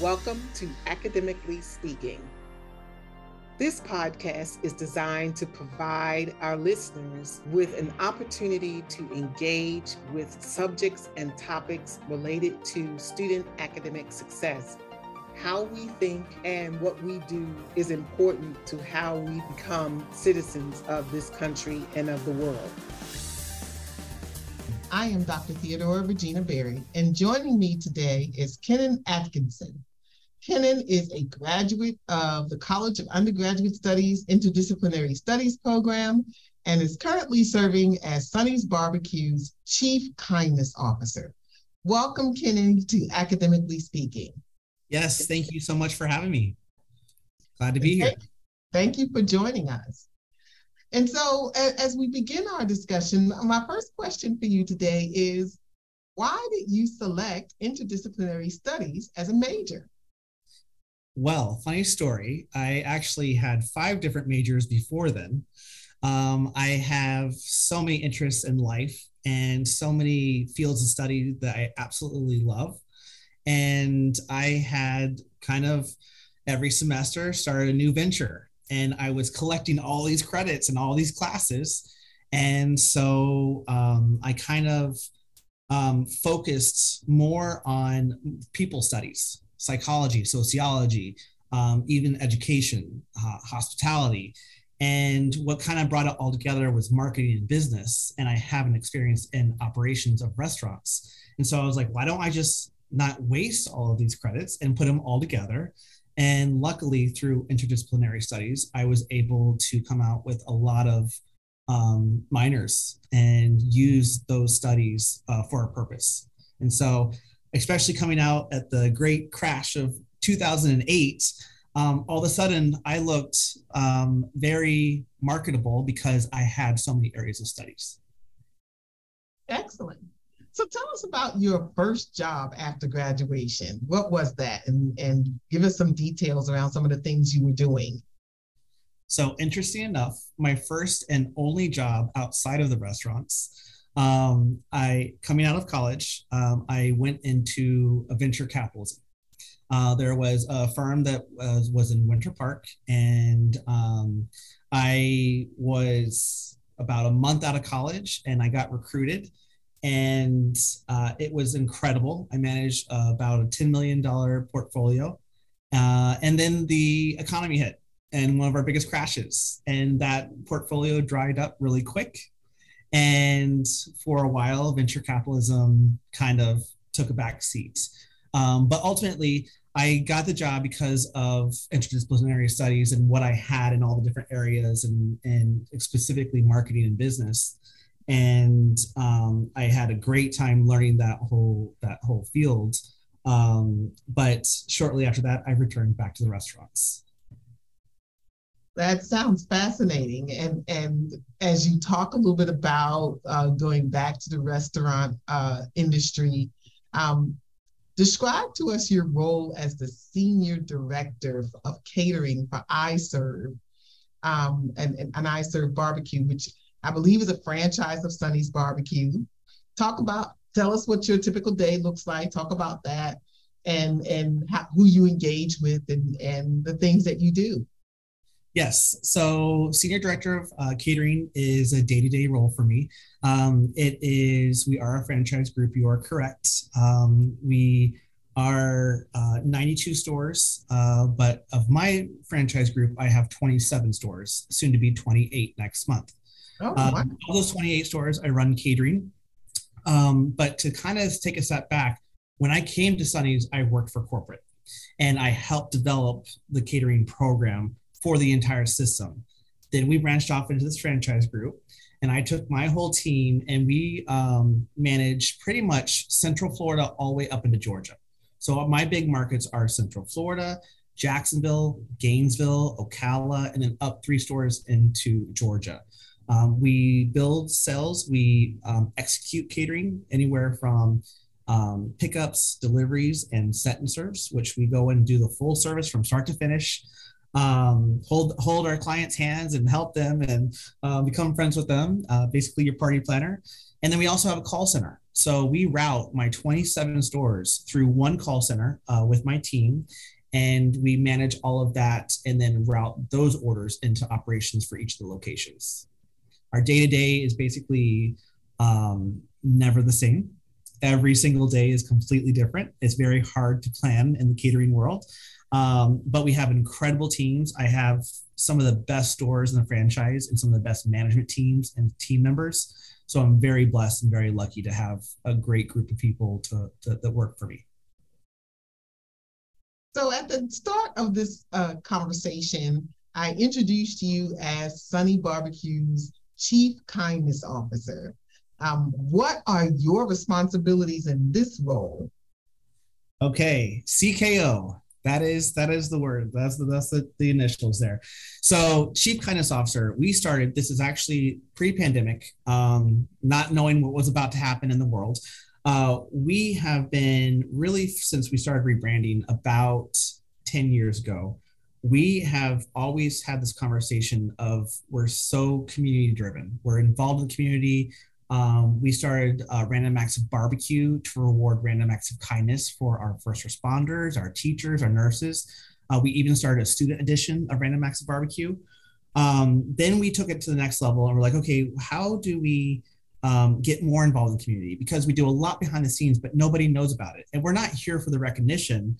Welcome to Academically Speaking. This podcast is designed to provide our listeners with an opportunity to engage with subjects and topics related to student academic success. How we think and what we do is important to how we become citizens of this country and of the world. I am Dr. Theodorea Regina Berry, and joining me today is Kennon Adkinson. Kennon is a graduate of the College of Undergraduate Studies Interdisciplinary Studies program and is currently serving as Sonny's Barbecue's Chief Kindness Officer. Welcome, Kennon, to Academically Speaking. Yes, thank you so much for having me. Glad to be here. Thank you for joining us. And so, as we begin our discussion, my first question for you today is why did you select interdisciplinary studies as a major? Well, funny story. I actually had five different majors before then. Um, I have so many interests in life and so many fields of study that I absolutely love. And I had kind of every semester started a new venture. And I was collecting all these credits and all these classes. And so um, I kind of um, focused more on people studies psychology, sociology, um, even education, uh, hospitality. And what kind of brought it all together was marketing and business. And I have an experience in operations of restaurants. And so I was like, why don't I just not waste all of these credits and put them all together? And luckily, through interdisciplinary studies, I was able to come out with a lot of um, minors and use those studies uh, for a purpose. And so especially coming out at the great crash of 2008, um, all of a sudden I looked um, very marketable because I had so many areas of studies. Excellent. So tell us about your first job after graduation. What was that? And, and give us some details around some of the things you were doing. So, interesting enough, my first and only job outside of the restaurants um, I coming out of college, um, I went into a venture capitalism. Uh, there was a firm that was, was in Winter Park, and um, I was about a month out of college, and I got recruited, and uh, it was incredible. I managed uh, about a ten million dollar portfolio, uh, and then the economy hit, and one of our biggest crashes, and that portfolio dried up really quick and for a while, venture capitalism kind of took a back seat. Um, but ultimately, I got the job because of interdisciplinary studies and what I had in all the different areas and, and specifically marketing and business. And um, I had a great time learning that whole that whole field. Um, but shortly after that, I returned back to the restaurants. That sounds fascinating. And and as you talk a little bit about uh, going back to the restaurant uh, industry, um, describe to us your role as the senior director of catering for iServe um, and, and, and iServe Barbecue, which I believe is a franchise of Sonny's Barbecue. Talk about, tell us what your typical day looks like. Talk about that and and how, who you engage with and and the things that you do. Yes. So, senior director of uh, catering is a day to day role for me. Um, it is, we are a franchise group. You are correct. Um, we are uh, 92 stores, uh, but of my franchise group, I have 27 stores, soon to be 28 next month. Oh, um, wow. all those 28 stores, I run catering. Um, but to kind of take a step back, when I came to Sonny's, I worked for corporate and I helped develop the catering program for the entire system. Then we branched off into this franchise group, and I took my whole team and we um, managed pretty much Central Florida all the way up into Georgia. So my big markets are Central Florida, Jacksonville, Gainesville, Ocala, and then up three stores into Georgia. Um, we build cells, we um, execute catering anywhere from um, pickups, deliveries, and set and serves, which we go and do the full service from start to finish um, hold hold our clients' hands and help them and uh, become friends with them. Uh, basically, your party planner. And then we also have a call center. So we route my 27 stores through one call center uh, with my team, and we manage all of that and then route those orders into operations for each of the locations. Our day to day is basically um, never the same. Every single day is completely different. It's very hard to plan in the catering world. Um, but we have incredible teams. I have some of the best stores in the franchise and some of the best management teams and team members. So I'm very blessed and very lucky to have a great group of people to, to that work for me. So at the start of this uh, conversation, I introduced you as Sonny Barbecue's Chief Kindness Officer. Um, what are your responsibilities in this role? Okay, CKO. That is that is the word. That's the that's the, the initials there. So chief kindness officer. We started. This is actually pre-pandemic, um, not knowing what was about to happen in the world. Uh, we have been really since we started rebranding about ten years ago. We have always had this conversation of we're so community driven. We're involved in the community. Um, we started uh, Random Acts of Barbecue to reward random acts of kindness for our first responders, our teachers, our nurses. Uh, we even started a student edition of Random Acts of Barbecue. Um, then we took it to the next level and we're like, okay, how do we um, get more involved in the community? Because we do a lot behind the scenes, but nobody knows about it. And we're not here for the recognition,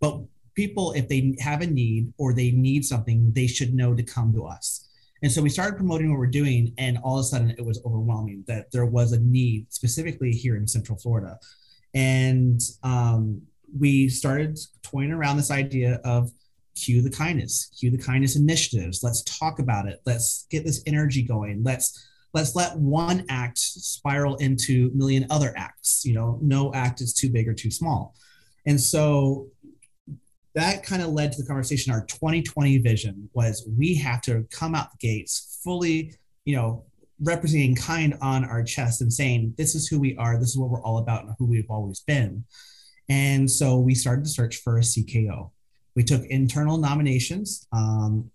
but people, if they have a need or they need something, they should know to come to us. And so we started promoting what we're doing, and all of a sudden it was overwhelming that there was a need specifically here in Central Florida. And um, we started toying around this idea of cue the kindness, cue the kindness initiatives. Let's talk about it. Let's get this energy going. Let's let's let one act spiral into million other acts. You know, no act is too big or too small. And so that kind of led to the conversation. Our 2020 vision was we have to come out the gates fully, you know, representing kind on our chest and saying, this is who we are, this is what we're all about, and who we've always been. And so we started to search for a CKO. We took internal nominations. Um,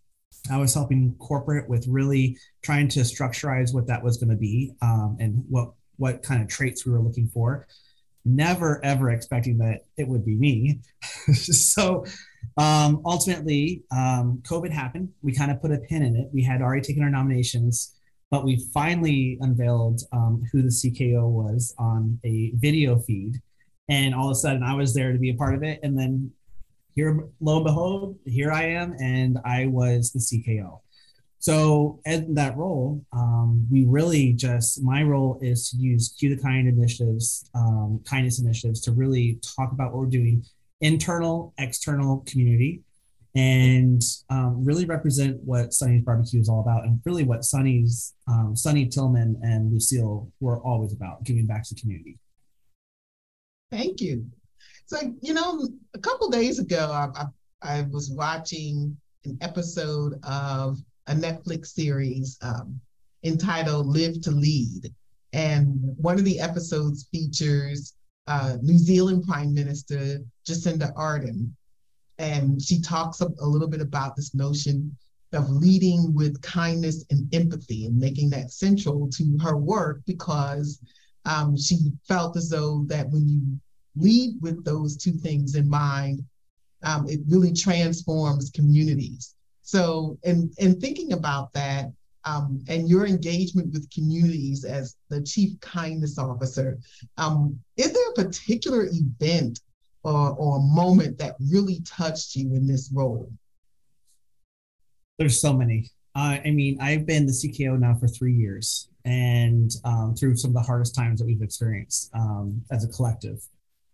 I was helping corporate with really trying to structureize what that was going to be um, and what what kind of traits we were looking for never ever expecting that it would be me. so um, ultimately, um, COVID happened. We kind of put a pin in it. We had already taken our nominations, but we finally unveiled um, who the CKO was on a video feed. And all of a sudden, I was there to be a part of it. And then here, lo and behold, here I am, and I was the CKO. So in that role, um, we really just my role is to use Cue the Kind initiatives, um, kindness initiatives to really talk about what we're doing, internal, external community, and um, really represent what Sonny's Barbecue is all about, and really what Sonny's um, Sonny Tillman and Lucille were always about, giving back to the community. Thank you. So you know, a couple days ago, I, I, I was watching an episode of a Netflix series um, entitled Live to Lead. And one of the episodes features uh, New Zealand Prime Minister Jacinda Ardern. And she talks a, a little bit about this notion of leading with kindness and empathy and making that central to her work because um, she felt as though that when you lead with those two things in mind, um, it really transforms communities. So, in, in thinking about that, um, and your engagement with communities as the chief kindness officer, um, is there a particular event or, or moment that really touched you in this role? There's so many. Uh, I mean, I've been the CKO now for three years, and um, through some of the hardest times that we've experienced um, as a collective.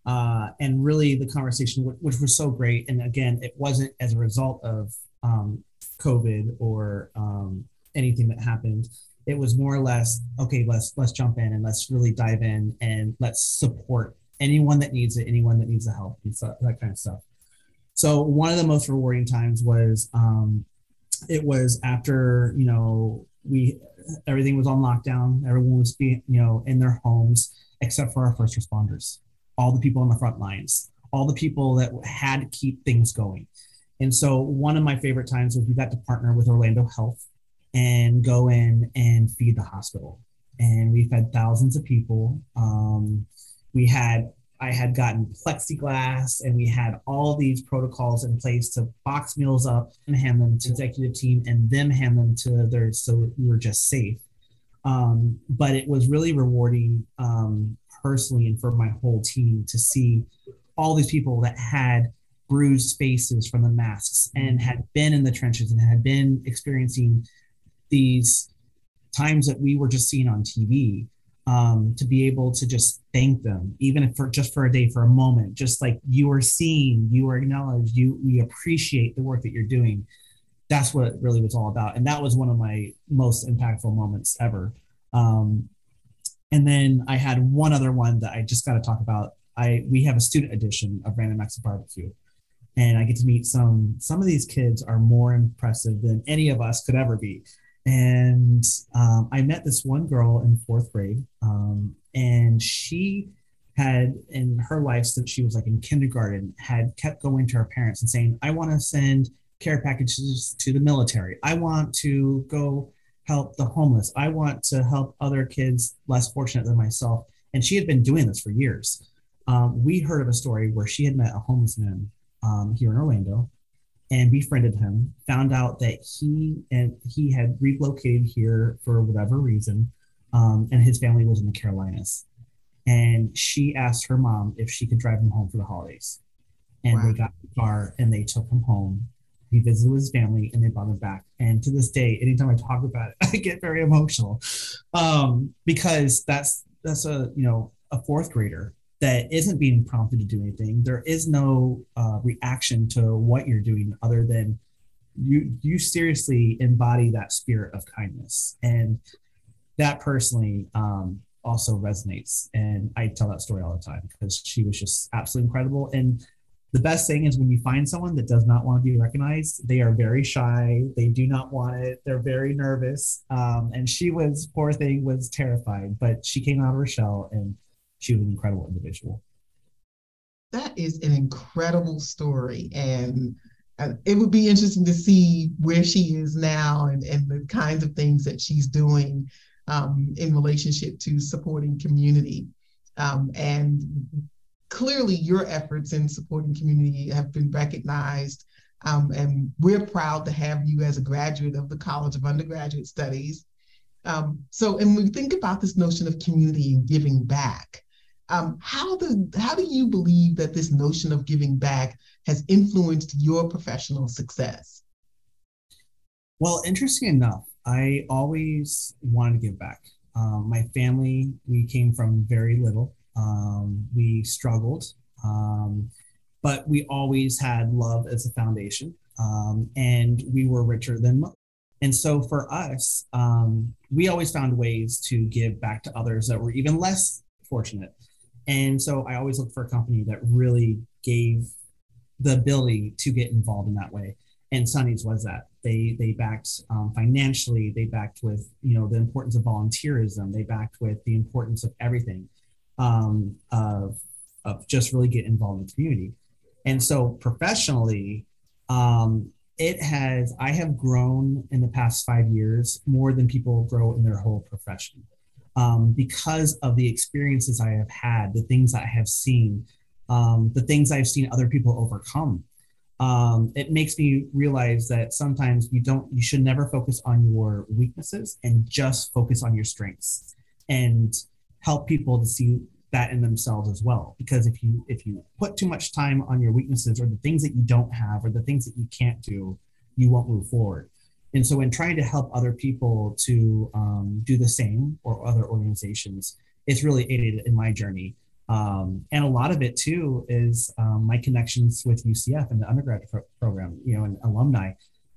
Uh, and really, the conversation, which was so great, and again, it wasn't as a result of um, COVID or um, anything that happened. It was more or less okay. Let's let's jump in and let's really dive in and let's support anyone that needs it, anyone that needs the help, and so, that kind of stuff. So one of the most rewarding times was um, it was after you know we everything was on lockdown. Everyone was being you know in their homes except for our first responders, all the people on the front lines, all the people that had to keep things going. And so one of my favorite times was we got to partner with Orlando Health and go in and feed the hospital. and we fed thousands of people. Um, we had I had gotten plexiglass and we had all these protocols in place to box meals up and hand them to executive team and then hand them to others so we were just safe. Um, but it was really rewarding um, personally and for my whole team to see all these people that had bruised faces from the masks and had been in the trenches and had been experiencing these times that we were just seeing on TV um, to be able to just thank them, even if for just for a day, for a moment, just like you are seen, you are acknowledged, you we appreciate the work that you're doing. That's what it really was all about, and that was one of my most impactful moments ever. Um, and then I had one other one that I just got to talk about. I we have a student edition of Random Acts of Barbecue, and I get to meet some. Some of these kids are more impressive than any of us could ever be and um, I met this one girl in fourth grade, um, and she had in her life since she was like in kindergarten had kept going to her parents and saying, "I want to send care packages to the military. I want to go help the homeless. I want to help other kids less fortunate than myself." And she had been doing this for years. Um, we heard of a story where she had met a homeless man um, here in Orlando and befriended him. Found out that he and he had relocated here for whatever reason, um, and his family was in the Carolinas. And she asked her mom if she could drive him home for the holidays, and wow. they got the car and they took him home. He visited with his family and they brought him back. And to this day, anytime I talk about it, I get very emotional um, because that's that's a you know a fourth grader that isn't being prompted to do anything. There is no uh, reaction to what you're doing other than you you seriously embody that spirit of kindness, and that personally um, also resonates. And I tell that story all the time because she was just absolutely incredible. And the best thing is when you find someone that does not want to be recognized, they are very shy. They do not want it. They're very nervous. Um, and she was, poor thing, was terrified, but she came out of her shell and she was an incredible individual. That is an incredible story. And uh, it would be interesting to see where she is now and, and the kinds of things that she's doing um, in relationship to supporting community. Um, and clearly, your efforts in supporting community have been recognized. Um, and we're proud to have you as a graduate of the College of Undergraduate Studies. Um, so, and we think about this notion of community and giving back. Um, how do how do you believe that this notion of giving back has influenced your professional success? Well, interesting enough, I always wanted to give back. Um, my family, we came from very little. Um, we struggled, um, but we always had love as a foundation, um, and we were richer than most. And so for us, um, we always found ways to give back to others that were even less fortunate. And so I always look for a company that really gave the ability to get involved in that way. And Sonny's was that they they backed um, financially, they backed with you know the importance of volunteerism, they backed with the importance of everything, um, of of just really get involved in the community. And so professionally, um, it has I have grown in the past five years more than people grow in their whole profession um, because of the experiences I have had, the things I have seen, um, the things I've seen other people overcome. Um, it makes me realize that sometimes you don't, you should never focus on your weaknesses and just focus on your strengths and help people to see that in themselves as well. Because if you if you put too much time on your weaknesses or the things that you don't have or the things that you can't do, you won't move forward. And so, in trying to help other people to um, do the same or other organizations, it's really aided in my journey. Um, and a lot of it too is um, my connections with UCF and the undergraduate pro- program, you know, and alumni.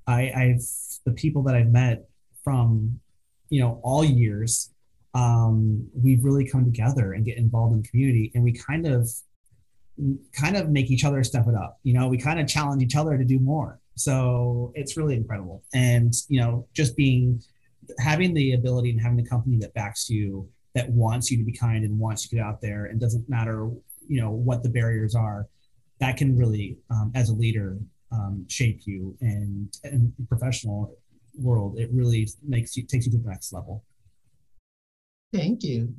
I, I've the people that I've met from, you know, all years. Um, we've really come together and get involved in community, and we kind of, kind of make each other step it up. You know, we kind of challenge each other to do more. So it's really incredible. And, you know, just being, having the ability and having the company that backs you, that wants you to be kind and wants you to get out there and doesn't matter, you know, what the barriers are, that can really, um, as a leader, um, shape you and, and professional world, it really makes you, takes you to the next level. Thank you.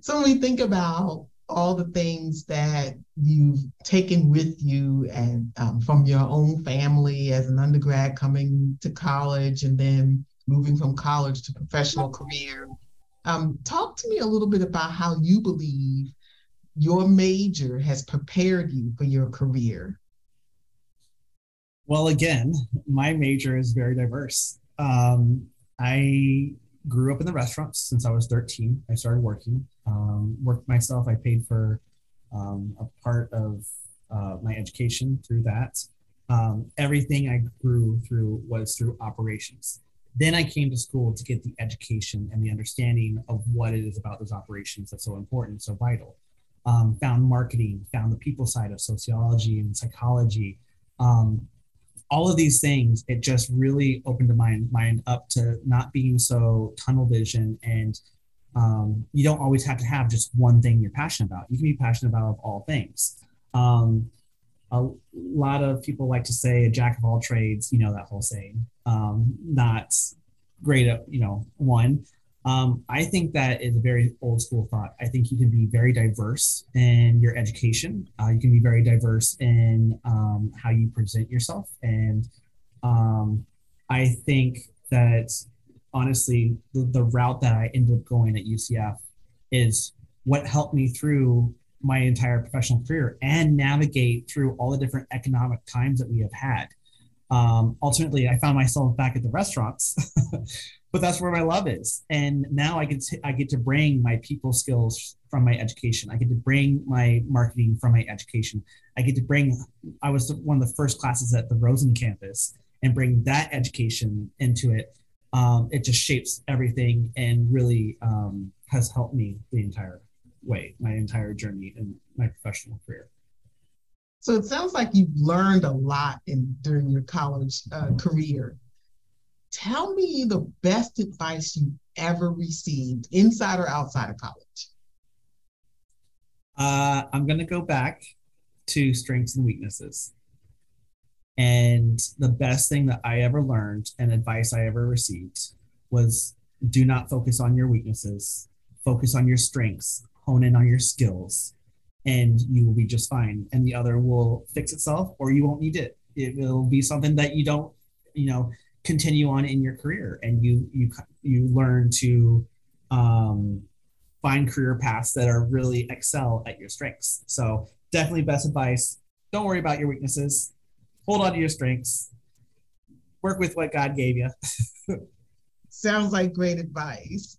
So when we think about all the things that you've taken with you and um, from your own family as an undergrad coming to college and then moving from college to professional career. Um, talk to me a little bit about how you believe your major has prepared you for your career. Well, again, my major is very diverse. Um, I grew up in the restaurants since I was 13. I started working, um, worked myself. I paid for um, a part of uh, my education through that. Um, everything I grew through was through operations. Then I came to school to get the education and the understanding of what it is about those operations that's so important, so vital. Um, found marketing, found the people side of sociology and psychology. Um, all of these things, it just really opened my mind up to not being so tunnel vision and um, you don't always have to have just one thing you're passionate about. You can be passionate about all things. Um, a lot of people like to say a jack of all trades, you know, that whole saying, um, not great at, you know, one. Um, I think that is a very old school thought. I think you can be very diverse in your education. Uh, you can be very diverse in um, how you present yourself. And um, I think that honestly, the, the route that I ended up going at UCF is what helped me through my entire professional career and navigate through all the different economic times that we have had. Um, ultimately, I found myself back at the restaurants, but that's where my love is. And now I get to, I get to bring my people skills from my education. I get to bring my marketing from my education. I get to bring. I was one of the first classes at the Rosen campus and bring that education into it um, it just shapes everything and really um, has helped me the entire way, my entire journey in my professional career. So it sounds like you've learned a lot in during your college uh, career. Tell me the best advice you ever received, inside or outside of college. Uh, I'm going to go back to strengths and weaknesses. And the best thing that I ever learned and advice I ever received was do not focus on your weaknesses, focus on your strengths, hone in on your skills, and you will be just fine. And the other will fix itself or you won't need it. It will be something that you don't, you know, continue on in your career and you you you learn to um, find career paths that are really excel at your strengths. So definitely best advice. Don't worry about your weaknesses hold on to your strengths, work with what God gave you. Sounds like great advice.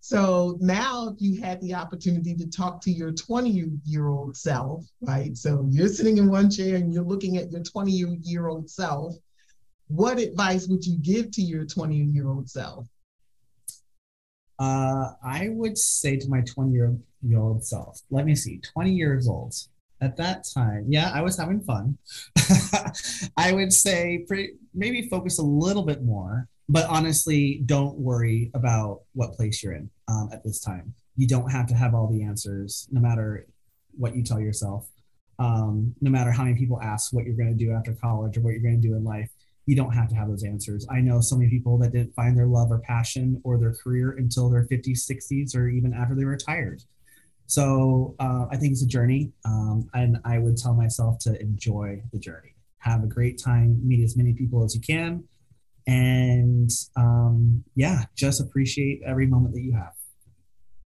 So now, you had the opportunity to talk to your 20 year old self, right? So you're sitting in one chair and you're looking at your 20 year old self. What advice would you give to your 20 year old self? Uh, I would say to my 20 year old self, let me see, 20 years old at that time, yeah, I was having fun. I would say maybe focus a little bit more, but honestly, don't worry about what place you're in um, at this time. You don't have to have all the answers, no matter what you tell yourself. Um, no matter how many people ask what you're going to do after college or what you're going to do in life, you don't have to have those answers. I know so many people that didn't find their love or passion or their career until their 50s, 60s, or even after they retired. So uh, I think it's a journey, um, and I would tell myself to enjoy the journey. Have a great time, meet as many people as you can, and um, yeah, just appreciate every moment that you have.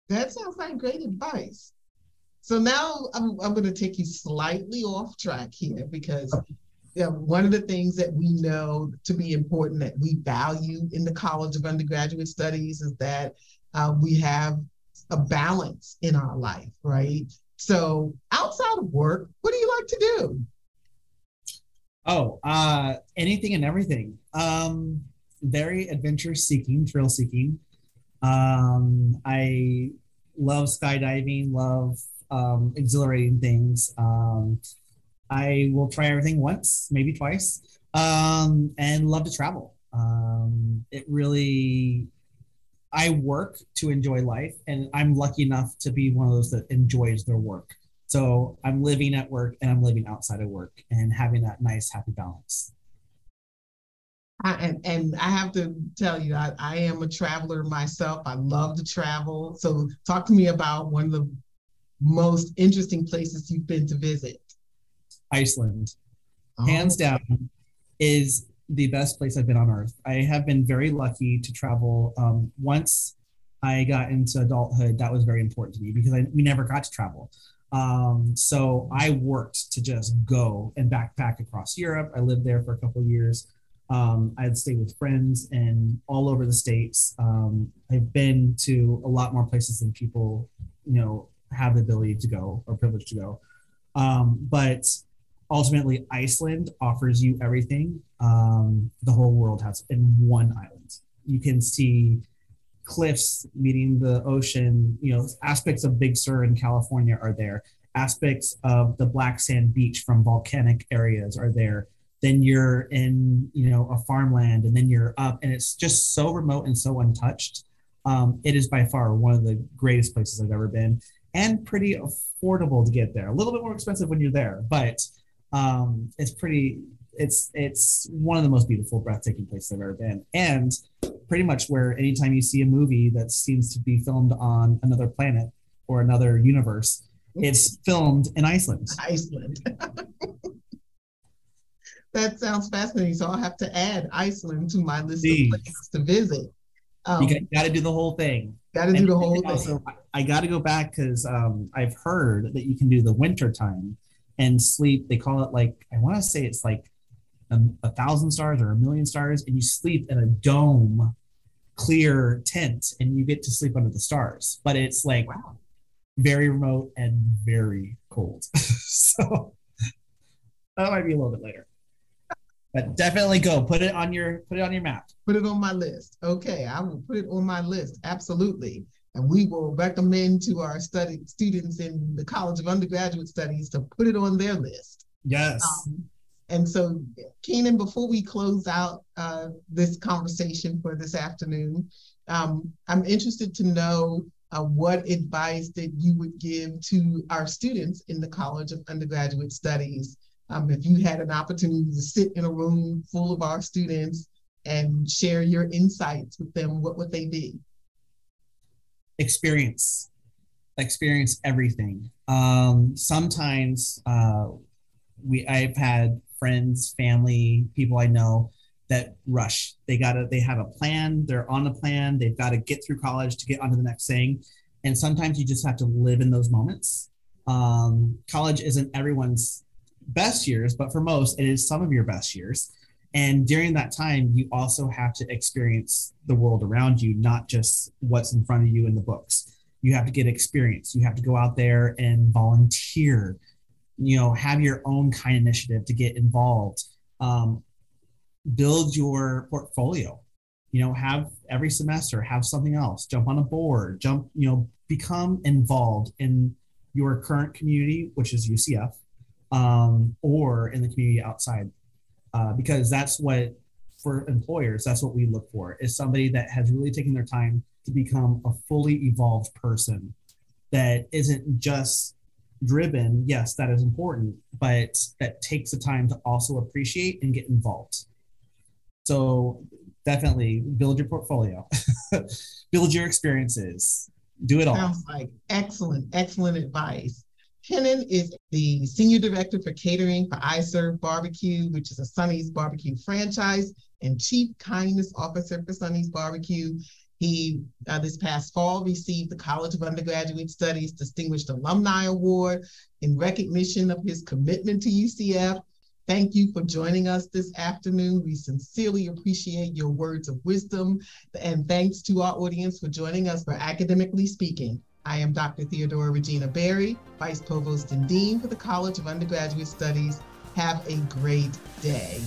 That sounds like great advice. So now I'm, I'm going to take you slightly off track here because you know, one of the things that we know to be important that we value in the College of Undergraduate Studies is that uh, we have a balance in our life, right? So outside of work, what do you like to do? Oh, uh, anything and everything. Um, very adventure seeking, thrill seeking. Um, I love skydiving, love um, exhilarating things. Um, I will try everything once, maybe twice, um, and love to travel. Um, it really I work to enjoy life, and I'm lucky enough to be one of those that enjoys their work. So I'm living at work and I'm living outside of work and having that nice, happy balance. I, and, and I have to tell you, I, I am a traveler myself. I love to travel. So, talk to me about one of the most interesting places you've been to visit. Iceland, oh. hands down, is the best place I've been on earth. I have been very lucky to travel. Um, once I got into adulthood, that was very important to me because I, we never got to travel. Um, so I worked to just go and backpack across Europe. I lived there for a couple of years. Um, I'd stay with friends and all over the states. Um, I've been to a lot more places than people, you know, have the ability to go or privilege to go. Um, but ultimately, Iceland offers you everything um, the whole world has in one island. You can see cliffs meeting the ocean. You know, aspects of Big Sur in California are there. Aspects of the black sand beach from volcanic areas are there then you're in you know a farmland and then you're up and it's just so remote and so untouched um, it is by far one of the greatest places i've ever been and pretty affordable to get there a little bit more expensive when you're there but um, it's pretty it's it's one of the most beautiful breathtaking places i've ever been and pretty much where anytime you see a movie that seems to be filmed on another planet or another universe it's filmed in iceland iceland that sounds fascinating. So I'll have to add Iceland to my list Please. of places to visit. Um, you got to do the whole thing. Got to do the whole also, thing. I got to go back because um, I've heard that you can do the winter time and sleep. They call it like I want to say it's like a, a, thousand stars or a million stars, and you sleep in a dome, clear tent, and you get to sleep under the stars. But it's like wow. very remote and very cold. so that might be a little bit later but definitely go put it on your put it on your map put it on my list okay i will put it on my list absolutely and we will recommend to our study students in the college of undergraduate studies to put it on their list. Yes. Um, and so Kennon before we close out uh, this conversation for this afternoon um, i'm interested to know uh, what advice that you would give to our students in the college of undergraduate studies. Um, if you had an opportunity to sit in a room full of our students and share your insights with them, what would they be? Experience. Experience everything. Um, sometimes uh, we I've had friends, family, people I know that rush. They gotta they have a plan, they're on a plan, they've got to get through college to get onto the next thing. And sometimes you just have to live in those moments. Um, college isn't everyone's best years, but for most, it is some of your best years. And during that time, you also have to experience the world around you, not just what's in front of you in the books. You have to get experience. You have to go out there and volunteer, you know, have your own kind of initiative to get involved. Um, build your portfolio, you know, have every semester, have something else, jump on a board, jump, you know, become involved in your current community, which is UCF um, or in the community outside, uh, because that's what for employers that's what we look for is somebody that has really taken their time to become a fully evolved person that isn't just driven. Yes that is important but that takes the time to also appreciate and get involved. So definitely build your portfolio build your experiences do it all. Sounds like excellent excellent advice Kennon is the Senior Director for Catering for iServe Barbecue, which is a Sonny's Barbecue franchise, and Chief Kindness Officer for Sonny's Barbecue. He, uh, this past fall, received the College of Undergraduate Studies Distinguished Alumni Award in recognition of his commitment to UCF. Thank you for joining us this afternoon. We sincerely appreciate your words of wisdom. And thanks to our audience for joining us for Academically Speaking. I am Dr. Theodorea Regina Berry, Vice Provost and Dean for the College of Undergraduate Studies. Have a great day.